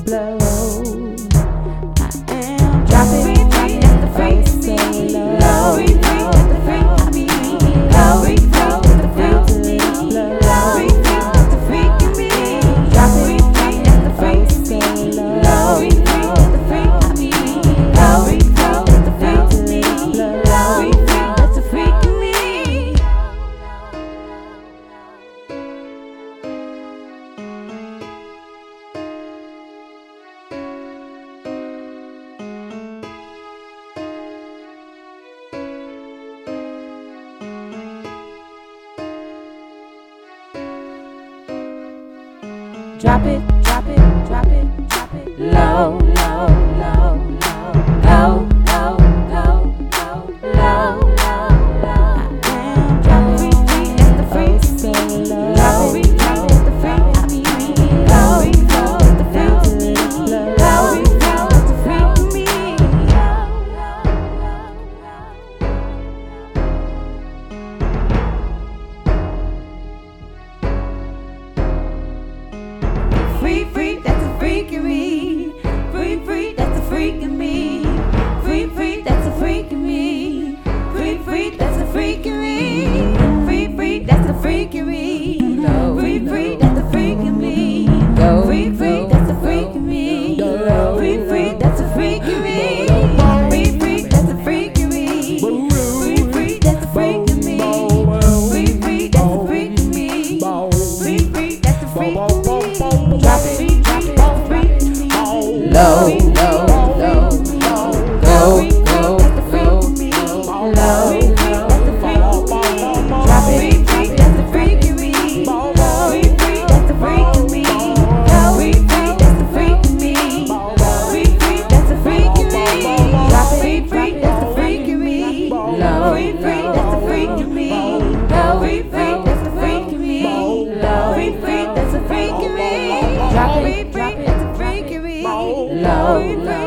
blow. drop it, drop it, drop it, drop it low. low. free, free, that's a freaking me. low, low, low, low, go, go, low. Drop it, that's freak me. Low, that's freak me. Low. Drop it, that's freak me. Low, that's freak me. Low. Drop it out.